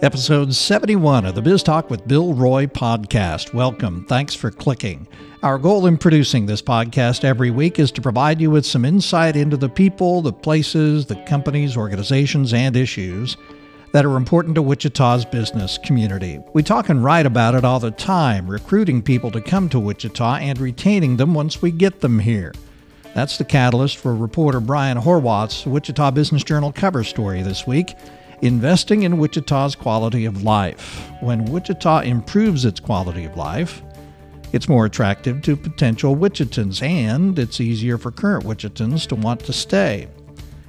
Episode 71 of the Biz Talk with Bill Roy podcast. Welcome. Thanks for clicking. Our goal in producing this podcast every week is to provide you with some insight into the people, the places, the companies, organizations, and issues that are important to Wichita's business community. We talk and write about it all the time, recruiting people to come to Wichita and retaining them once we get them here. That's the catalyst for reporter Brian Horwath's Wichita Business Journal cover story this week Investing in Wichita's Quality of Life. When Wichita improves its quality of life, it's more attractive to potential Wichitans and it's easier for current Wichitans to want to stay.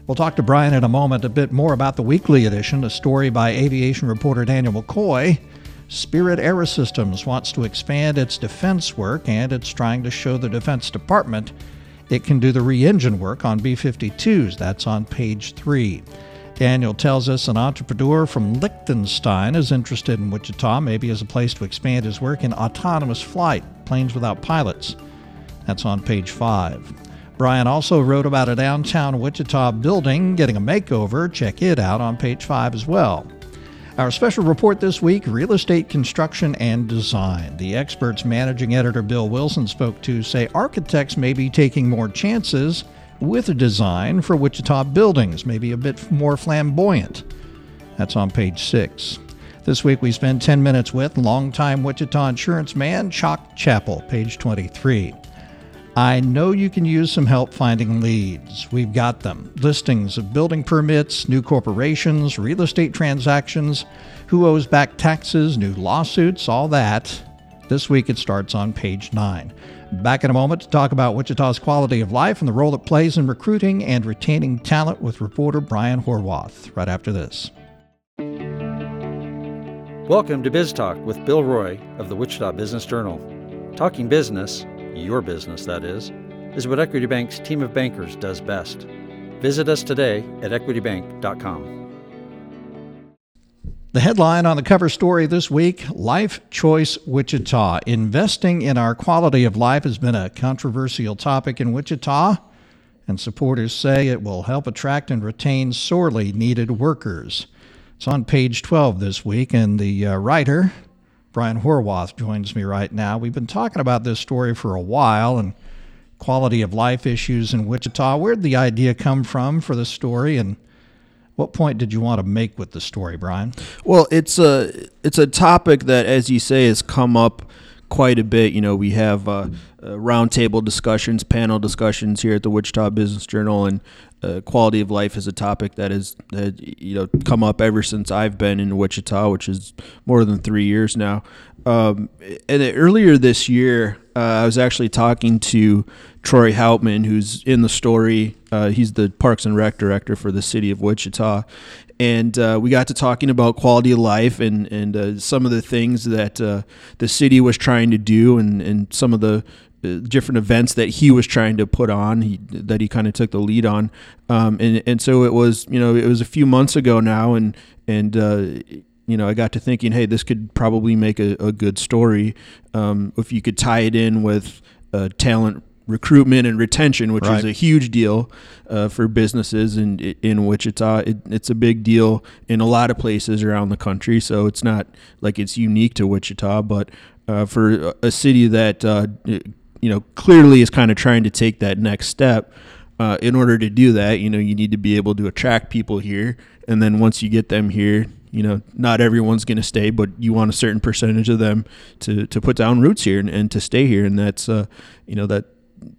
We'll talk to Brian in a moment a bit more about the weekly edition, a story by aviation reporter Daniel McCoy. Spirit Aerosystems wants to expand its defense work and it's trying to show the Defense Department it can do the re engine work on B 52s. That's on page three. Daniel tells us an entrepreneur from Liechtenstein is interested in Wichita, maybe as a place to expand his work in autonomous flight, planes without pilots. That's on page 5. Brian also wrote about a downtown Wichita building getting a makeover. Check it out on page 5 as well. Our special report this week real estate construction and design. The experts managing editor Bill Wilson spoke to say architects may be taking more chances with a design for Wichita buildings, maybe a bit more flamboyant. That's on page 6. This week we spend 10 minutes with longtime Wichita insurance man Chuck Chapel, page 23. I know you can use some help finding leads. We've got them. Listings of building permits, new corporations, real estate transactions, who owes back taxes, new lawsuits, all that. This week it starts on page 9. Back in a moment to talk about Wichita's quality of life and the role it plays in recruiting and retaining talent with reporter Brian Horwath right after this. Welcome to Biz Talk with Bill Roy of the Wichita Business Journal. Talking business, your business that is, is what Equity Bank's team of bankers does best. Visit us today at equitybank.com. The headline on the cover story this week Life Choice Wichita. Investing in our quality of life has been a controversial topic in Wichita, and supporters say it will help attract and retain sorely needed workers. It's on page 12 this week, and the uh, writer, Brian Horwath, joins me right now. We've been talking about this story for a while and quality of life issues in Wichita. Where'd the idea come from for the story? And what point did you want to make with the story, Brian? Well, it's a it's a topic that, as you say, has come up quite a bit. You know, we have uh, uh, roundtable discussions, panel discussions here at the Wichita Business Journal, and uh, quality of life is a topic that has you know come up ever since I've been in Wichita, which is more than three years now. Um, and earlier this year, uh, I was actually talking to Troy Houtman, who's in the story. Uh, he's the Parks and Rec director for the city of Wichita, and uh, we got to talking about quality of life and and uh, some of the things that uh, the city was trying to do, and and some of the uh, different events that he was trying to put on he, that he kind of took the lead on. Um, and and so it was you know it was a few months ago now and and uh, you know I got to thinking hey this could probably make a, a good story. Um, if you could tie it in with uh, talent recruitment and retention, which right. is a huge deal uh, for businesses in in Wichita. It, it's a big deal in a lot of places around the country, so it's not like it's unique to Wichita. But uh, for a city that uh, you know clearly is kind of trying to take that next step. Uh, in order to do that, you know, you need to be able to attract people here, and then once you get them here, you know, not everyone's going to stay, but you want a certain percentage of them to, to put down roots here and, and to stay here. And that's, uh, you know, that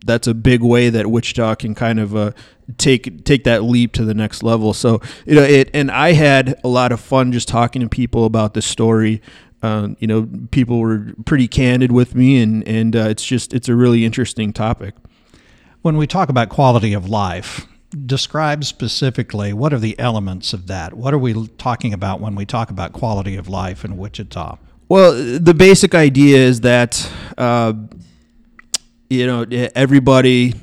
that's a big way that Wichita can kind of uh, take take that leap to the next level. So you know it, and I had a lot of fun just talking to people about the story. Uh, you know, people were pretty candid with me, and and uh, it's just it's a really interesting topic. When we talk about quality of life, describe specifically what are the elements of that. What are we talking about when we talk about quality of life in Wichita? Well, the basic idea is that uh, you know, everybody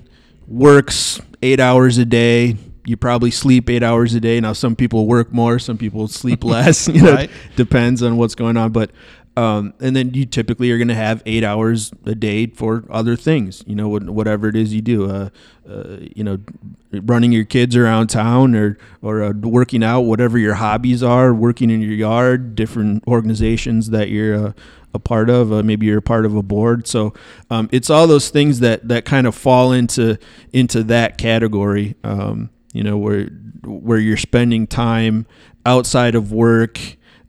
works eight hours a day. You probably sleep eight hours a day. Now, some people work more, some people sleep less. You know, right. depends on what's going on. But Um, and then you typically are going to have eight hours a day for other things, you know, whatever it is you do, uh, uh, you know, running your kids around town or, or uh, working out, whatever your hobbies are, working in your yard, different organizations that you're uh, a part of. Uh, maybe you're a part of a board. So um, it's all those things that, that kind of fall into, into that category, um, you know, where, where you're spending time outside of work,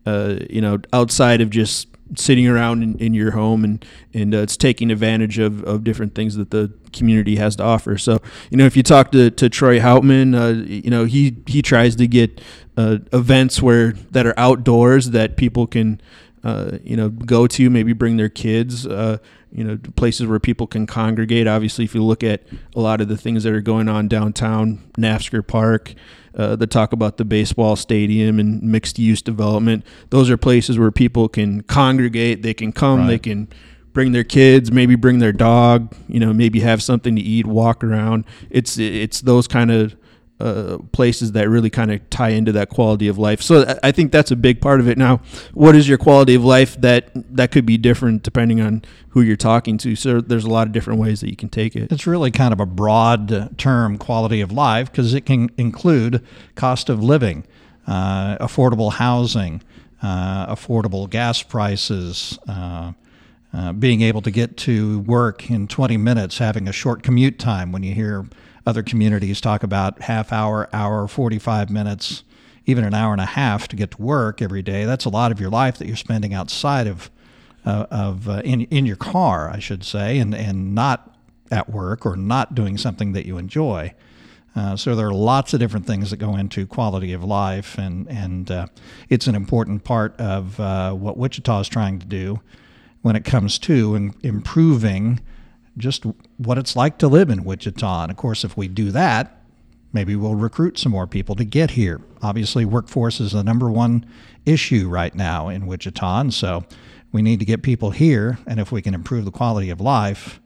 uh, you know, outside of just sitting around in, in your home and and uh, it's taking advantage of, of different things that the community has to offer. So you know if you talk to, to Troy Houtman, uh, you know he he tries to get uh, events where that are outdoors that people can uh, you know go to maybe bring their kids. Uh, you know places where people can congregate. Obviously, if you look at a lot of the things that are going on downtown, Naftzger Park uh, that talk about the baseball stadium and mixed use development. Those are places where people can congregate. They can come. Right. They can bring their kids, maybe bring their dog. You know, maybe have something to eat, walk around. It's it's those kind of uh, places that really kind of tie into that quality of life. So I think that's a big part of it. Now, what is your quality of life? That that could be different depending on who you're talking to. So there's a lot of different ways that you can take it. It's really kind of a broad term, quality of life, because it can include cost of living, uh, affordable housing, uh, affordable gas prices. Uh, being able to get to work in 20 minutes, having a short commute time when you hear other communities talk about half hour, hour, 45 minutes, even an hour and a half to get to work every day. That's a lot of your life that you're spending outside of, uh, of uh, in, in your car, I should say, and, and not at work or not doing something that you enjoy. Uh, so there are lots of different things that go into quality of life, and and uh, it's an important part of uh, what Wichita is trying to do when it comes to in, improving just what it's like to live in Wichita. And of course, if we do that, maybe we'll recruit some more people to get here. Obviously, workforce is the number one issue right now in Wichita. And so we need to get people here. And if we can improve the quality of life,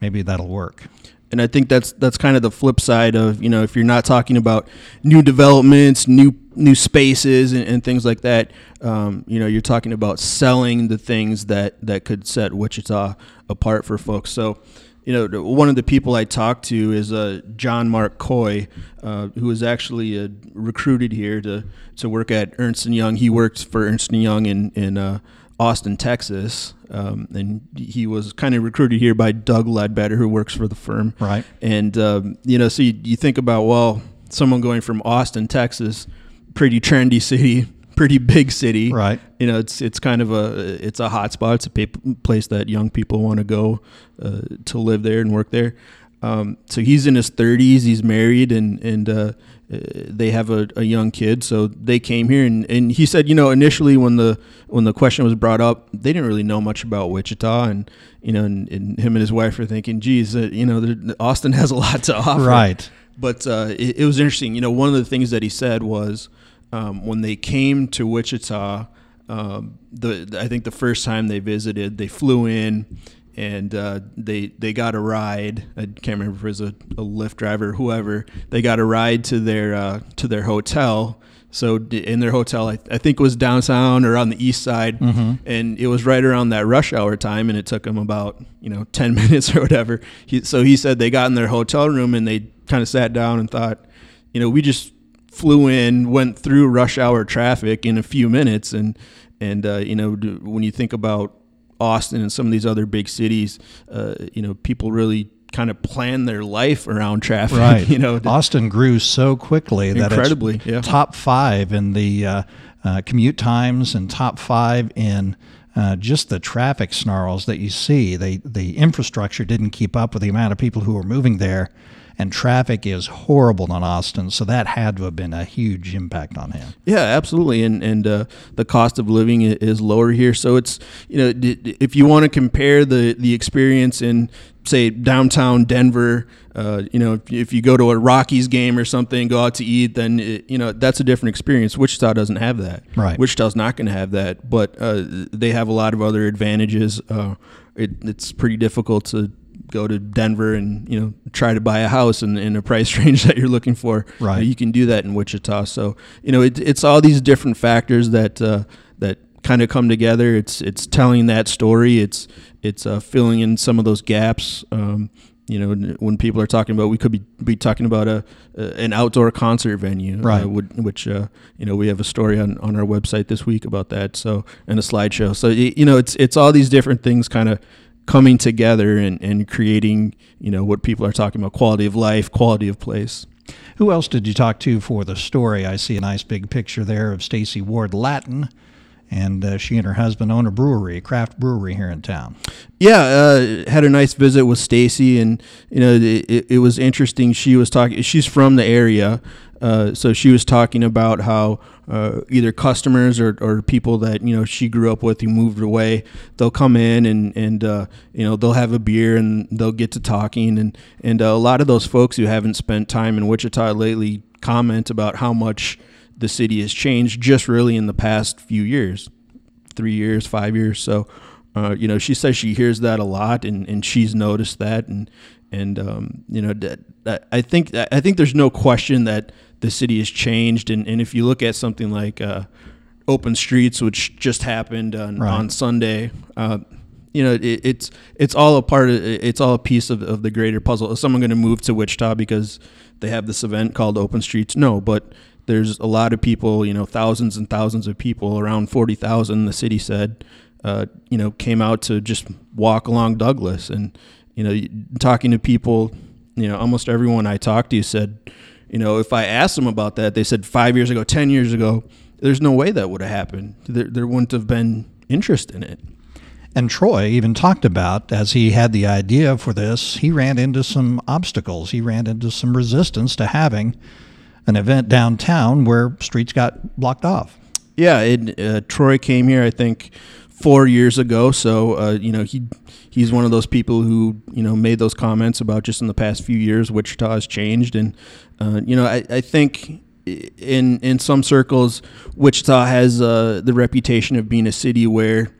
maybe that'll work and I think that's that's kind of the flip side of you know if you're not talking about new developments, new new spaces, and, and things like that, um, you know you're talking about selling the things that that could set Wichita apart for folks. So. You know, one of the people I talked to is uh, John Mark Coy, uh, who was actually uh, recruited here to, to work at Ernst and Young. He worked for Ernst and Young in in uh, Austin, Texas, um, and he was kind of recruited here by Doug Ledbetter, who works for the firm. Right. And um, you know, so you, you, think about well, someone going from Austin, Texas, pretty trendy city, pretty big city. Right. You know, it's it's kind of a it's a hot spot. It's a place that young people want to go uh, to live there and work there. Um, so he's in his 30s. He's married, and and uh, uh, they have a, a, young kid. So they came here, and, and he said, you know, initially when the when the question was brought up, they didn't really know much about Wichita, and you know, and, and him and his wife are thinking, geez, uh, you know, Austin has a lot to offer. Right. But uh, it, it, was interesting. You know, one of the things that he said was um, when they came to Wichita. Um, the I think the first time they visited, they flew in and uh, they they got a ride. I can't remember if it was a, a Lyft driver, or whoever. They got a ride to their uh, to their hotel. So in their hotel, I, I, think it was downtown or on the east side, mm-hmm. and it was right around that rush hour time, and it took them about you know ten minutes or whatever. He, so he said they got in their hotel room and they kind of sat down and thought, you know, we just flew in, went through rush hour traffic in a few minutes, and and uh, you know when you think about Austin and some of these other big cities, uh, you know, people really kind of plan their life around traffic. Right. You know, Austin grew so quickly that incredibly, yeah. top five in the uh, uh, commute times and top five in. Uh, just the traffic snarls that you see, they, the infrastructure didn't keep up with the amount of people who were moving there and traffic is horrible in Austin, so that had to have been a huge impact on him. Yeah, absolutely, and and uh, the cost of living is lower here, so it's you know if you want to compare the the experience in say downtown Denver, uh, you know, if, if, you go to a Rockies game or something, go out to eat, then it, you know that's a different experience. Wichita doesn't have that. Right. Wichita's not going to have that, but uh, they have a lot of other advantages. Uh, it, it's pretty difficult to go to Denver and you know try to buy a house in, in a price range that you're looking for. Right. You, know, you can do that in Wichita. So you know it, it's all these different factors that uh, that kind of come together. It's it's telling that story. It's it's uh, filling in some of those gaps. Um, you know, when people are talking about, we could be, be talking about a, an outdoor concert venue, uh, right? Uh, which uh, you know we have a story on, on our website this week about that. So and a slideshow. So you know, it's it's all these different things kind of coming together and, and creating you know what people are talking about: quality of life, quality of place. Who else did you talk to for the story? I see a nice big picture there of Stacy Ward Latin and uh, she and her husband own a brewery, a craft brewery here in town. Yeah, uh, had a nice visit with Stacy, and you know it, it, was interesting. She was talking. She's from the area, uh, so she was talking about how uh, either customers or, or people that you know she grew up with who moved away, they'll come in and and uh, you know they'll have a beer and they'll get to talking, and and a lot of those folks who haven't spent time in Wichita lately comment about how much the city has changed just really in the past few years, three years, five years. So, uh, you know, she says she hears that a lot, and, and she's noticed that, and and um, you know, I think I think there's no question that the city has changed, and, and if you look at something like uh, open streets, which just happened on, right. on Sunday. Uh, you know, it, it's it's all a part of it's all a piece of, of the greater puzzle. Is someone going to move to Wichita because they have this event called Open Streets? No, but there's a lot of people, you know, thousands and thousands of people, around 40,000, the city said, uh, you know, came out to just walk along Douglas. And, you know, talking to people, you know, almost everyone I talked to said, you know, if I asked them about that, they said five years ago, 10 years ago, there's no way that would have happened. There, there wouldn't have been interest in it. And Troy even talked about, as he had the idea for this, he ran into some obstacles. He ran into some resistance to having an event downtown where streets got blocked off. Yeah, it, uh, Troy came here, I think, four years ago. So uh, you know he he's one of those people who you know made those comments about just in the past few years Wichita has changed, and uh, you know I, I think in in some circles Wichita has uh, the reputation of being a city where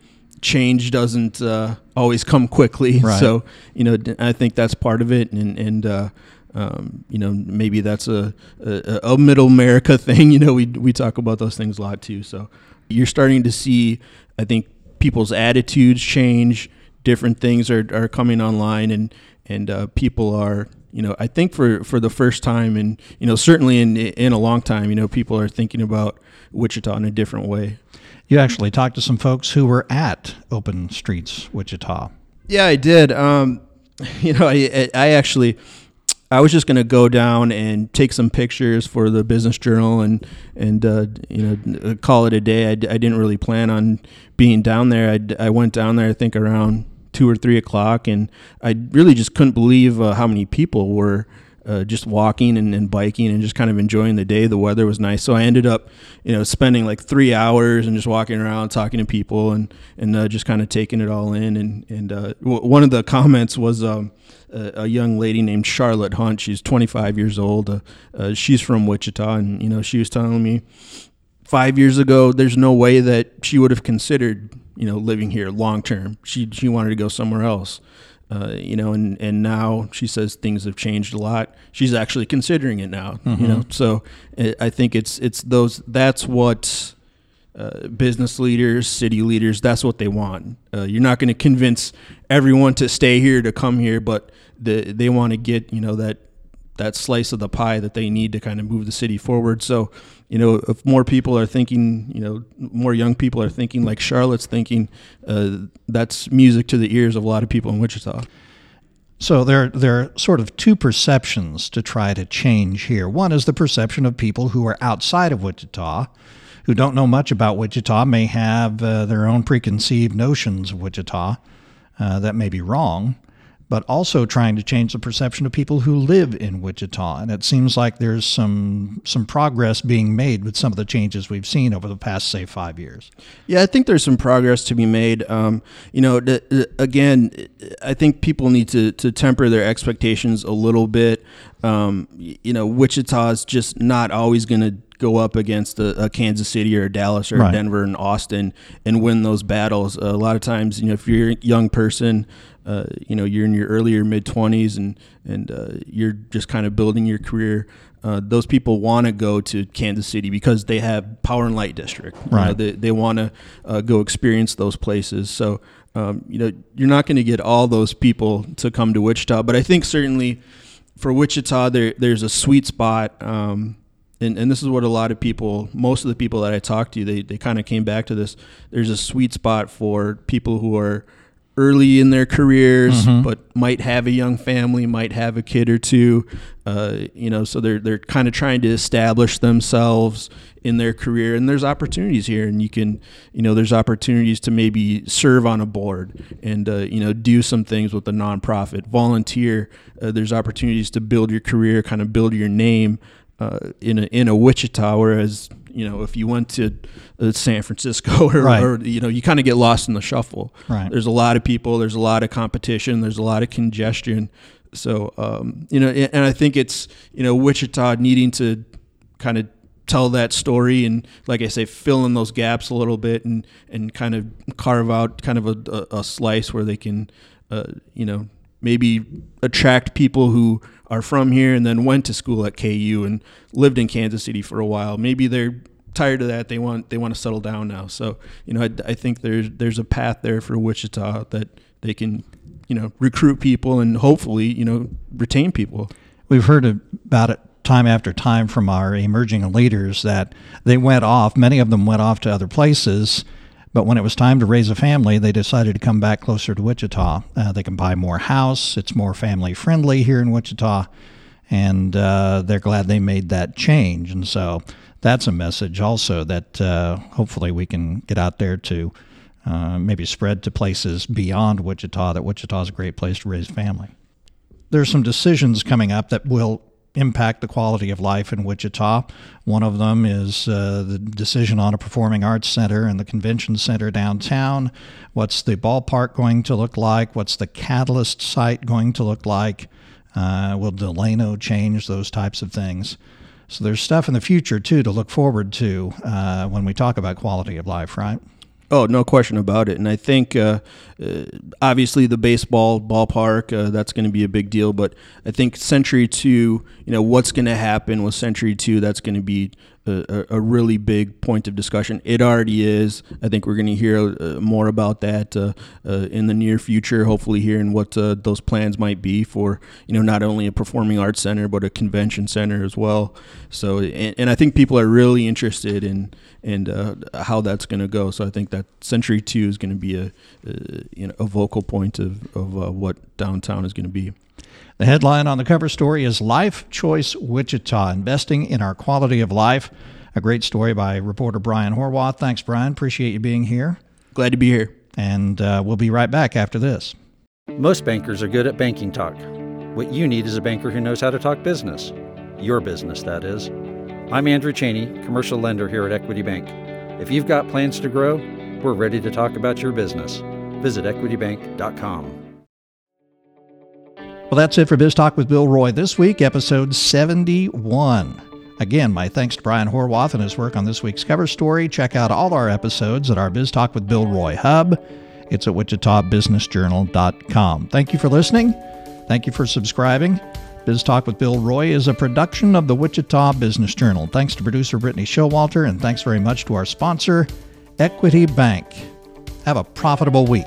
change doesn't uh, always come quickly. Right. So you know I think that's part of it, and and uh, um, you know, maybe that's a, a, a, middle America thing. You know, we, we talk about those things a lot too. So you're starting to see, I think, people's attitudes change. Different things are, are coming online, and and uh, people are, you know, I think for, for the first time, and you know, certainly in in a long time, you know, people are thinking about Wichita in a different way. You actually talked to some folks who were at Open Streets Wichita. Yeah, I did. Um, you know, I I actually I was just going to go down and take some pictures for the business journal and and uh, you know call it a day. I, I didn't really plan on being down there. I, I went down there I think around two or three o'clock, and I really just couldn't believe uh, how many people were uh, just walking and, and, biking and just kind of enjoying the day. The weather was nice, so I ended up, you know, spending like three hours and just walking around, talking to people, and and uh, just kind of taking it all in. And and uh, w- one of the comments was um, a, a, young lady named Charlotte Hunt. She's 25 years old. Uh, uh, she's from Wichita, and you know, she was telling me five years ago, there's no way that she would have considered, you know, living here long term. She she wanted to go somewhere else. Uh, you know, and, and now she says things have changed a lot. She's actually considering it now, mm-hmm. you know. So it, I think it's it's those that's what uh, business leaders, city leaders, that's what they want. Uh, you're not going to convince everyone to stay here to come here, but the, they want to get you know that that slice of the pie that they need to kind of move the city forward. So, you know, if more people are thinking, you know, more young people are thinking like Charlotte's thinking, uh, that's music to the ears of a lot of people in Wichita. So there, there are sort of two perceptions to try to change here. One is the perception of people who are outside of Wichita, who don't know much about Wichita, may have uh, their own preconceived notions of Wichita uh, that may be wrong but also trying to change the perception of people who live in Wichita. And it seems like there's some some progress being made with some of the changes we've seen over the past, say, five years. Yeah, I think there's some progress to be made. Um, you know, the, the, again, I think people need to to temper their expectations a little bit. Um, you know, Wichita is just not always going to go up against a, a, Kansas City or Dallas or right. Denver and Austin and win those battles. Uh, a lot of times, you know, if you're a young person, uh, you know, you're in your earlier mid 20s and and uh, you're just kind of building your career. uh, those people want to go to Kansas City because they have Power and Light District. You know, Right. they they want to uh, go experience those places. So um, you know you're not going to get all those people to come to Wichita, but I think certainly for Wichita there there's a sweet spot. Um, and, and this is what a lot of people, most of the people that I talked to, they, they kind of came back to this. There's a sweet spot for people who are early in their careers, but might have a young family, might have a kid or two. Uh, you know, so they're they're kind of trying to establish themselves in their career, and there's opportunities here, and you can, you know, there's opportunities to maybe serve on a board and uh, you know do some things with a nonprofit, volunteer. Uh, there's opportunities to build your career, kind of build your name uh, in a in a Wichita, whereas you know if you went to uh, San Francisco or, Right. or you know you kind of get lost in the shuffle. Right. There's a lot of people. There's a lot of competition. There's a lot of congestion. So um, you know, and and I think it's you know Wichita needing to kind of tell that story and like I say fill in those gaps a little bit and and kind of carve out kind of a, a, a slice where they can uh, you know maybe attract people who are from here and then went to school at KU and lived in Kansas City for a while. Maybe they're tired of that. They want they want to settle down now. So you know, I, I think there's there's a path there for Wichita that they can you know recruit people and hopefully you know retain people. We've heard about it time after time from our emerging leaders that they went off, many of them went off to other places, but when it was time to raise a family, they decided to come back closer to Wichita. Uh, they can buy more house, it's more family friendly here in Wichita, and uh, they're glad they made that change. And so that's a message also that uh, hopefully we can get out there to uh, maybe spread to places beyond Wichita, that Wichita is a great place to raise family there's some decisions coming up that will impact the quality of life in Wichita. One of them is uh, the decision on a performing arts center and the convention center downtown. What's the ballpark going to look like? What's the catalyst site going to look like? Uh, will Delano change those types of things? So there's stuff in the future too to look forward to uh, when we talk about quality of life, right? Oh, no question about it. And I think uh, uh, obviously the baseball ballpark uh, that's going to be a big deal. But I think Century Two, you know, what's going to happen with Century Two, that's going to be a, a, really big point of discussion. It already is. I think we're going to hear uh, more about that uh, uh, in the near future. Hopefully, hearing what uh, those plans might be for you know not only a performing arts center but a convention center as well. So, and, and I think people are really interested in and uh, how that's going to go. So I think that Century Two is going to be a uh, you know a vocal point of of what downtown is going to be. The headline on the cover story is Life Choice Wichita Investing in Our Quality of Life. A great story by reporter Brian Horwath. Thanks, Brian. Appreciate you being here. Glad to be here. And uh, we'll be right back after this. Most bankers are good at banking talk. What you need is a banker who knows how to talk business. Your business, that is. I'm Andrew Cheney, commercial lender here at Equity Bank. If you've got plans to grow, we're ready to talk about your business. Visit equitybank.com. Well, that's it for Biz Talk with Bill Roy this week, episode 71. Again, my thanks to Brian Horwath and his work on this week's cover story. Check out all our episodes at our Biz Talk with Bill Roy hub. It's at wichitabusinessjournal.com. Thank you for listening. Thank you for subscribing. Biz Talk with Bill Roy is a production of the Wichita Business Journal. Thanks to producer Brittany Showalter, and thanks very much to our sponsor, Equity Bank. Have a profitable week.